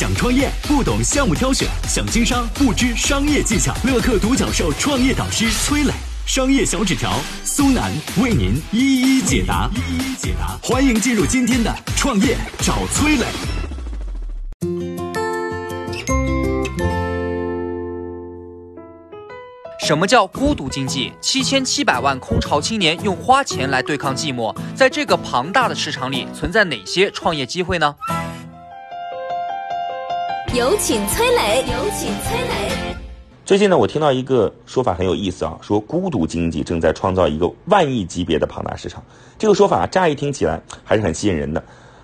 想创业不懂项目挑选，想经商不知商业技巧。乐客独角兽创业导师崔磊，商业小纸条苏南为您一一解答。一一解答，欢迎进入今天的创业找崔磊。什么叫孤独经济？七千七百万空巢青年用花钱来对抗寂寞，在这个庞大的市场里，存在哪些创业机会呢？有请崔磊，有请崔磊。最近呢，我听到一个说法很有意思啊，说孤独经济正在创造一个万亿级别的庞大市场。这个说法乍一听起来还是很吸引人的。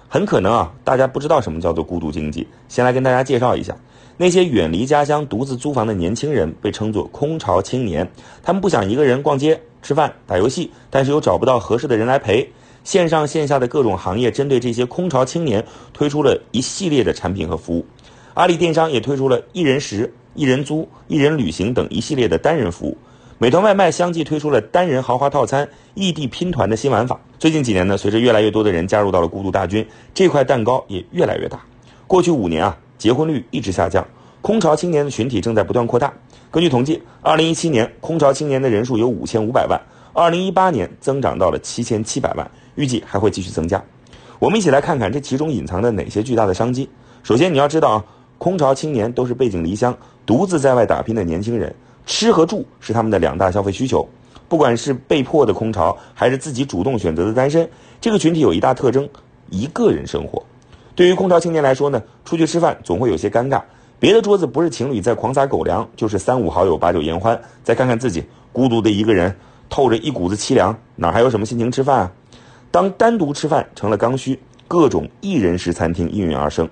很可能啊，大家不知道什么叫做孤独经济。先来跟大家介绍一下，那些远离家乡、独自租房的年轻人被称作空巢青年。他们不想一个人逛街、吃饭、打游戏，但是又找不到合适的人来陪。线上线下的各种行业针对这些空巢青年推出了一系列的产品和服务。阿里电商也推出了一人食、一人租、一人旅行等一系列的单人服务。美团外卖相继推出了单人豪华套餐、异地拼团的新玩法。最近几年呢，随着越来越多的人加入到了孤独大军，这块蛋糕也越来越大。过去五年啊，结婚率一直下降，空巢青年的群体正在不断扩大。根据统计，二零一七年空巢青年的人数有五千五百万，二零一八年增长到了七千七百万，预计还会继续增加。我们一起来看看这其中隐藏的哪些巨大的商机。首先，你要知道啊。空巢青年都是背井离乡、独自在外打拼的年轻人，吃和住是他们的两大消费需求。不管是被迫的空巢，还是自己主动选择的单身，这个群体有一大特征：一个人生活。对于空巢青年来说呢，出去吃饭总会有些尴尬，别的桌子不是情侣在狂撒狗粮，就是三五好友把酒言欢。再看看自己，孤独的一个人，透着一股子凄凉，哪还有什么心情吃饭啊？当单独吃饭成了刚需，各种一人食餐厅应运而生。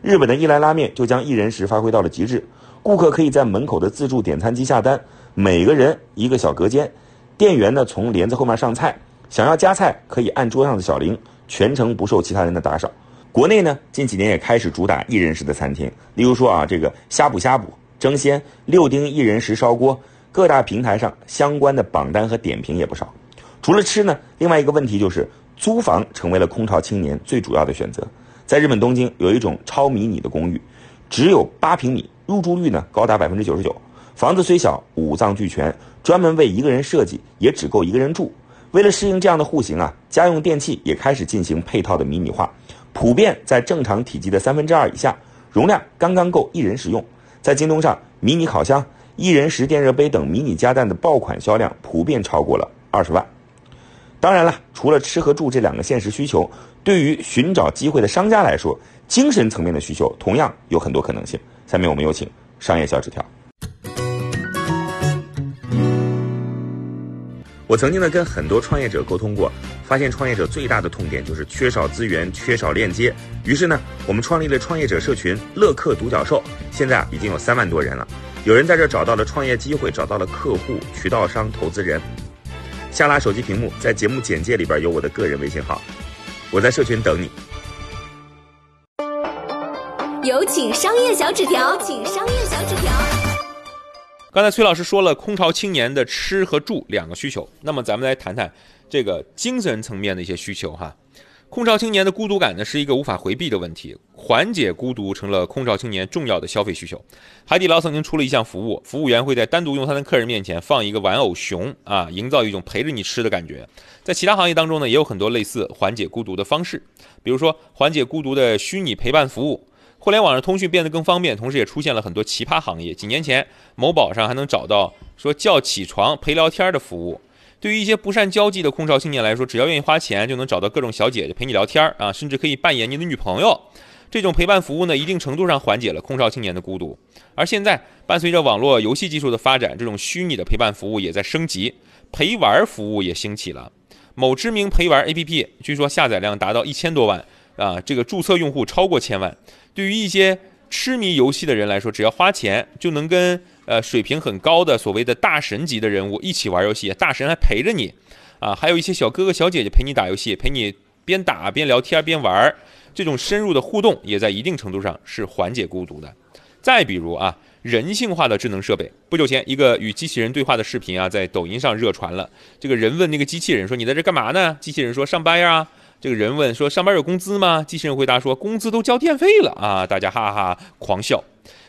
日本的伊兰拉面就将一人食发挥到了极致，顾客可以在门口的自助点餐机下单，每个人一个小隔间，店员呢从帘子后面上菜，想要加菜可以按桌上的小铃，全程不受其他人的打扰。国内呢近几年也开始主打一人食的餐厅，例如说啊这个呷哺呷哺、争鲜、六丁一人食烧锅，各大平台上相关的榜单和点评也不少。除了吃呢，另外一个问题就是租房成为了空巢青年最主要的选择。在日本东京有一种超迷你的公寓，只有八平米，入住率呢高达百分之九十九。房子虽小，五脏俱全，专门为一个人设计，也只够一个人住。为了适应这样的户型啊，家用电器也开始进行配套的迷你化，普遍在正常体积的三分之二以下，容量刚刚够一人使用。在京东上，迷你烤箱、一人食电热杯等迷你家电的爆款销量普遍超过了二十万。当然了，除了吃和住这两个现实需求，对于寻找机会的商家来说，精神层面的需求同样有很多可能性。下面我们有请商业小纸条。我曾经呢跟很多创业者沟通过，发现创业者最大的痛点就是缺少资源、缺少链接。于是呢，我们创立了创业者社群“乐客独角兽”，现在啊已经有三万多人了。有人在这找到了创业机会，找到了客户、渠道商、投资人。下拉手机屏幕，在节目简介里边有我的个人微信号，我在社群等你。有请商业小纸条，请商业小纸条。刚才崔老师说了空巢青年的吃和住两个需求，那么咱们来谈谈这个精神层面的一些需求哈。空巢青年的孤独感呢，是一个无法回避的问题。缓解孤独成了空巢青年重要的消费需求。海底捞曾经出了一项服务，服务员会在单独用餐的客人面前放一个玩偶熊啊，营造一种陪着你吃的感觉。在其他行业当中呢，也有很多类似缓解孤独的方式，比如说缓解孤独的虚拟陪伴服务。互联网上通讯变得更方便，同时也出现了很多奇葩行业。几年前，某宝上还能找到说叫起床陪聊天的服务。对于一些不善交际的空巢青年来说，只要愿意花钱，就能找到各种小姐姐陪你聊天啊，甚至可以扮演你的女朋友。这种陪伴服务呢，一定程度上缓解了空巢青年的孤独。而现在，伴随着网络游戏技术的发展，这种虚拟的陪伴服务也在升级，陪玩服务也兴起了。某知名陪玩 APP 据说下载量达到一千多万啊，这个注册用户超过千万。对于一些痴迷游戏的人来说，只要花钱就能跟呃水平很高的所谓的大神级的人物一起玩游戏，大神还陪着你，啊，还有一些小哥哥小姐姐陪你打游戏，陪你边打边聊天边玩，这种深入的互动也在一定程度上是缓解孤独的。再比如啊，人性化的智能设备，不久前一个与机器人对话的视频啊，在抖音上热传了。这个人问那个机器人说：“你在这干嘛呢？”机器人说：“上班呀。”这个人问说：“上班有工资吗？”机器人回答说：“工资都交电费了啊！”大家哈哈狂笑。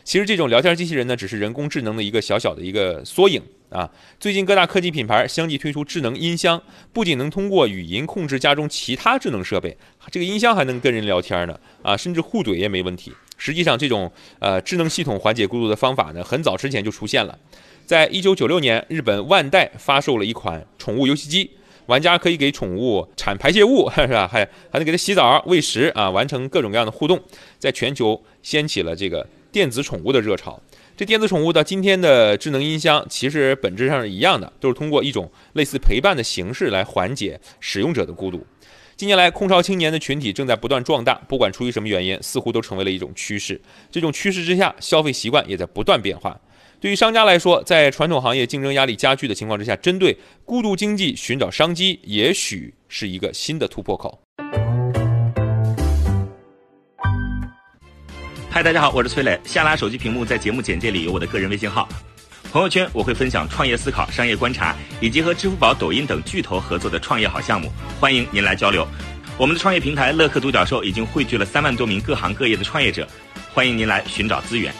其实这种聊天机器人呢，只是人工智能的一个小小的一个缩影啊。最近各大科技品牌相继推出智能音箱，不仅能通过语音控制家中其他智能设备，这个音箱还能跟人聊天呢啊，甚至互怼也没问题。实际上，这种呃智能系统缓解孤独的方法呢，很早之前就出现了。在一九九六年，日本万代发售了一款宠物游戏机。玩家可以给宠物产排泄物，是吧？还还能给它洗澡、喂食啊，完成各种各样的互动，在全球掀起了这个电子宠物的热潮。这电子宠物到今天的智能音箱，其实本质上是一样的，都是通过一种类似陪伴的形式来缓解使用者的孤独。近年来，空巢青年的群体正在不断壮大，不管出于什么原因，似乎都成为了一种趋势。这种趋势之下，消费习惯也在不断变化。对于商家来说，在传统行业竞争压力加剧的情况之下，针对孤独经济寻找商机，也许是一个新的突破口。嗨，大家好，我是崔磊。下拉手机屏幕，在节目简介里有我的个人微信号。朋友圈我会分享创业思考、商业观察，以及和支付宝、抖音等巨头合作的创业好项目，欢迎您来交流。我们的创业平台乐客独角兽已经汇聚了三万多名各行各业的创业者，欢迎您来寻找资源。